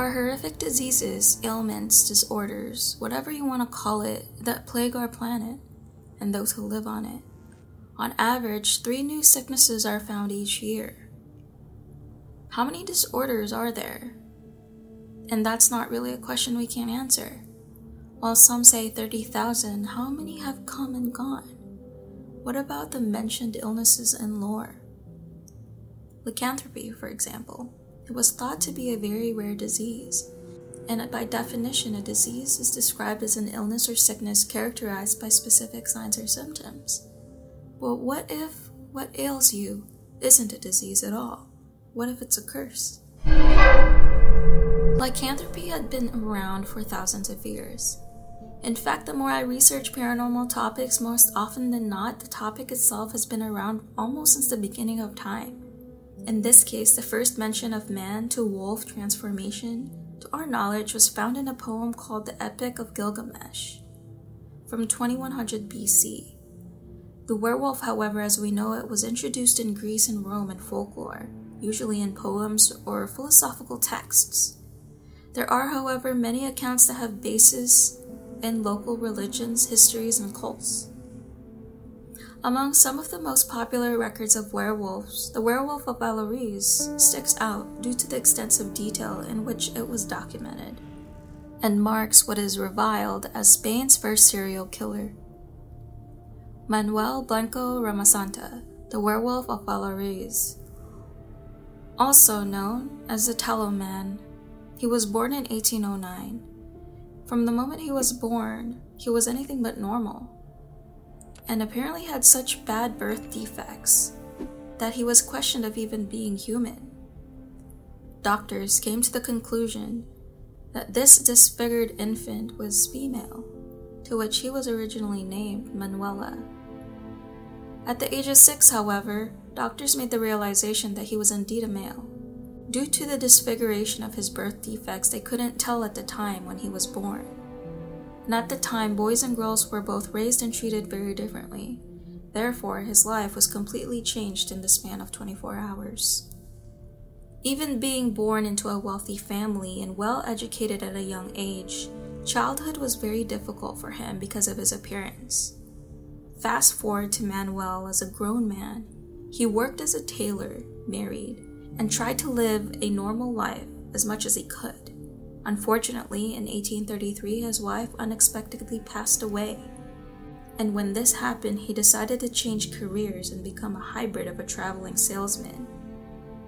Are horrific diseases, ailments, disorders, whatever you want to call it, that plague our planet and those who live on it. On average, three new sicknesses are found each year. How many disorders are there? And that's not really a question we can answer. While some say 30,000, how many have come and gone? What about the mentioned illnesses and lore? Lycanthropy, for example. It was thought to be a very rare disease, and by definition, a disease is described as an illness or sickness characterized by specific signs or symptoms. Well, what if what ails you isn't a disease at all? What if it's a curse? Lycanthropy had been around for thousands of years. In fact, the more I research paranormal topics, most often than not, the topic itself has been around almost since the beginning of time. In this case, the first mention of man to wolf transformation, to our knowledge, was found in a poem called the Epic of Gilgamesh from 2100 BC. The werewolf, however, as we know it, was introduced in Greece and Rome in folklore, usually in poems or philosophical texts. There are, however, many accounts that have basis in local religions, histories, and cults. Among some of the most popular records of werewolves, the werewolf of Allariz sticks out due to the extensive detail in which it was documented, and marks what is reviled as Spain's first serial killer. Manuel Blanco Romasanta, the werewolf of Allariz, also known as the Tallow Man, he was born in 1809. From the moment he was born, he was anything but normal and apparently had such bad birth defects that he was questioned of even being human. Doctors came to the conclusion that this disfigured infant was female, to which he was originally named Manuela. At the age of six, however, doctors made the realization that he was indeed a male. Due to the disfiguration of his birth defects, they couldn't tell at the time when he was born and at the time, boys and girls were both raised and treated very differently. Therefore, his life was completely changed in the span of 24 hours. Even being born into a wealthy family and well educated at a young age, childhood was very difficult for him because of his appearance. Fast forward to Manuel as a grown man. He worked as a tailor, married, and tried to live a normal life as much as he could. Unfortunately, in 1833, his wife unexpectedly passed away. And when this happened, he decided to change careers and become a hybrid of a traveling salesman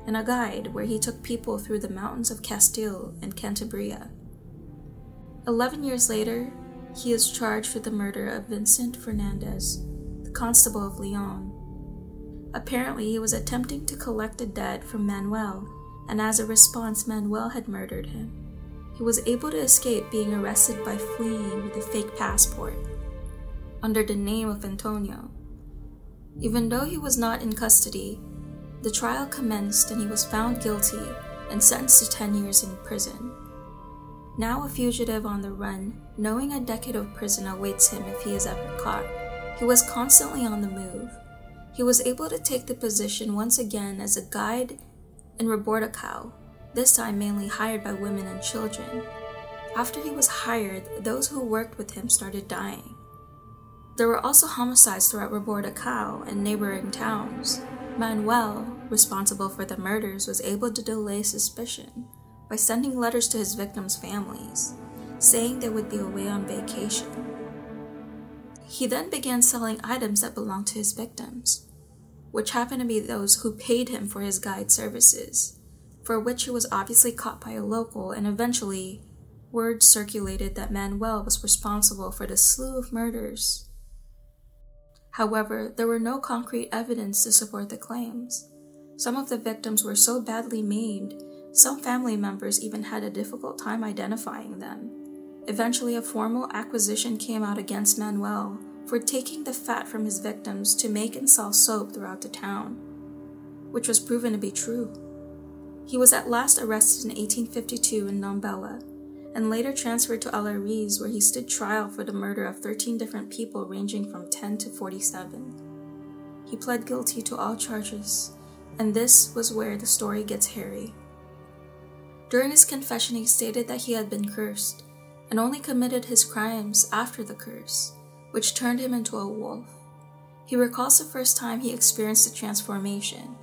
and a guide where he took people through the mountains of Castile and Cantabria. Eleven years later, he is charged with the murder of Vincent Fernandez, the constable of Leon. Apparently, he was attempting to collect a debt from Manuel, and as a response, Manuel had murdered him he was able to escape being arrested by fleeing with a fake passport under the name of Antonio. Even though he was not in custody, the trial commenced and he was found guilty and sentenced to 10 years in prison. Now a fugitive on the run, knowing a decade of prison awaits him if he is ever caught, he was constantly on the move. He was able to take the position once again as a guide in Rebordechao, this time mainly hired by women and children. After he was hired, those who worked with him started dying. There were also homicides throughout Rebordechao and neighboring towns. Manuel, responsible for the murders, was able to delay suspicion by sending letters to his victims' families, saying they would be away on vacation. He then began selling items that belonged to his victims, which happened to be those who paid him for his guide services for which he was obviously caught by a local, and eventually, word circulated that Manuel was responsible for the slew of murders. However, there were no concrete evidence to support the claims. Some of the victims were so badly maimed, some family members even had a difficult time identifying them. Eventually, a formal accusation came out against Manuel for taking the fat from his victims to make and sell soap throughout the town, which was proven to be true. He was at last arrested in 1852 in Nombela and later transferred to Allariz, where he stood trial for the murder of 13 different people ranging from 10 to 47. He pled guilty to all charges, and this was where the story gets hairy. During his confession, he stated that he had been cursed and only committed his crimes after the curse, which turned him into a wolf. He recalls the first time he experienced the transformation.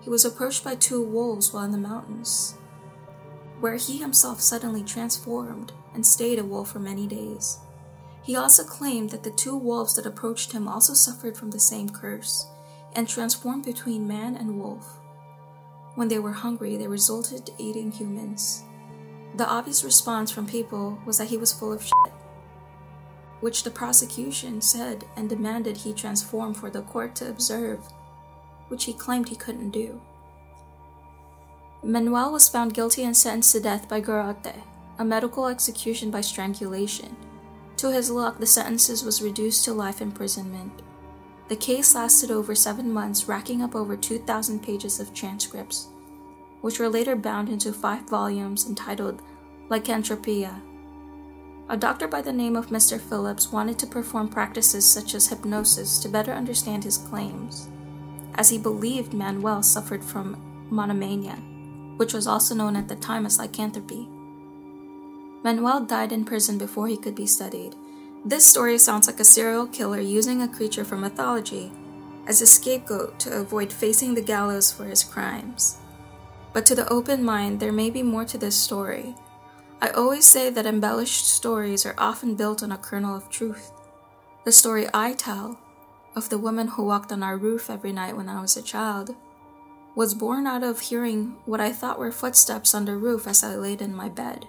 He was approached by two wolves while in the mountains, where he himself suddenly transformed and stayed a wolf for many days. He also claimed that the two wolves that approached him also suffered from the same curse and transformed between man and wolf. When they were hungry, they resulted to eating humans. The obvious response from people was that he was full of shit, which the prosecution said and demanded he transform for the court to observe, which he claimed he couldn't do. Manuel was found guilty and sentenced to death by garrote, a medical execution by strangulation. To his luck, the sentences was reduced to life imprisonment. The case lasted over seven months, racking up over 2,000 pages of transcripts, which were later bound into five volumes entitled Lycanthropia. A doctor by the name of Mr. Phillips wanted to perform practices such as hypnosis to better understand his claims, as he believed Manuel suffered from monomania, which was also known at the time as lycanthropy. Manuel died in prison before he could be studied. This story sounds like a serial killer using a creature from mythology as a scapegoat to avoid facing the gallows for his crimes. But to the open mind, there may be more to this story. I always say that embellished stories are often built on a kernel of truth. The story I tell, of the woman who walked on our roof every night when I was a child, was born out of hearing what I thought were footsteps on the roof as I laid in my bed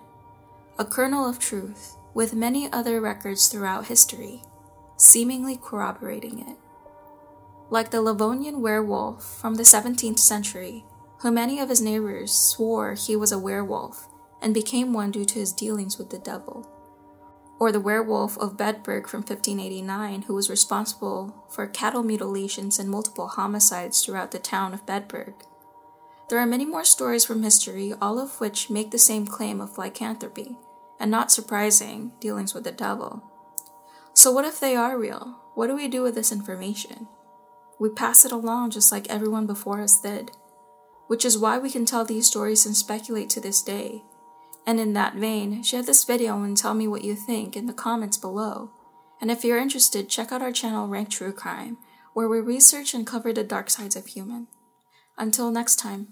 a kernel of truth, with many other records throughout history, seemingly corroborating it. Like the Livonian werewolf from the 17th century, who many of his neighbors swore he was a werewolf and became one due to his dealings with the devil. Or the werewolf of Bedburg from 1589, who was responsible for cattle mutilations and multiple homicides throughout the town of Bedburg. There are many more stories from history, all of which make the same claim of lycanthropy and not surprising, dealings with the devil. So, what if they are real? What do we do with this information? We pass it along just like everyone before us did, which is why we can tell these stories and speculate to this day. And in that vein, share this video and tell me what you think in the comments below. And if you're interested, check out our channel Rankd True Crime, where we research and cover the dark sides of human. Until next time,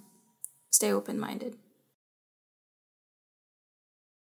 stay open minded.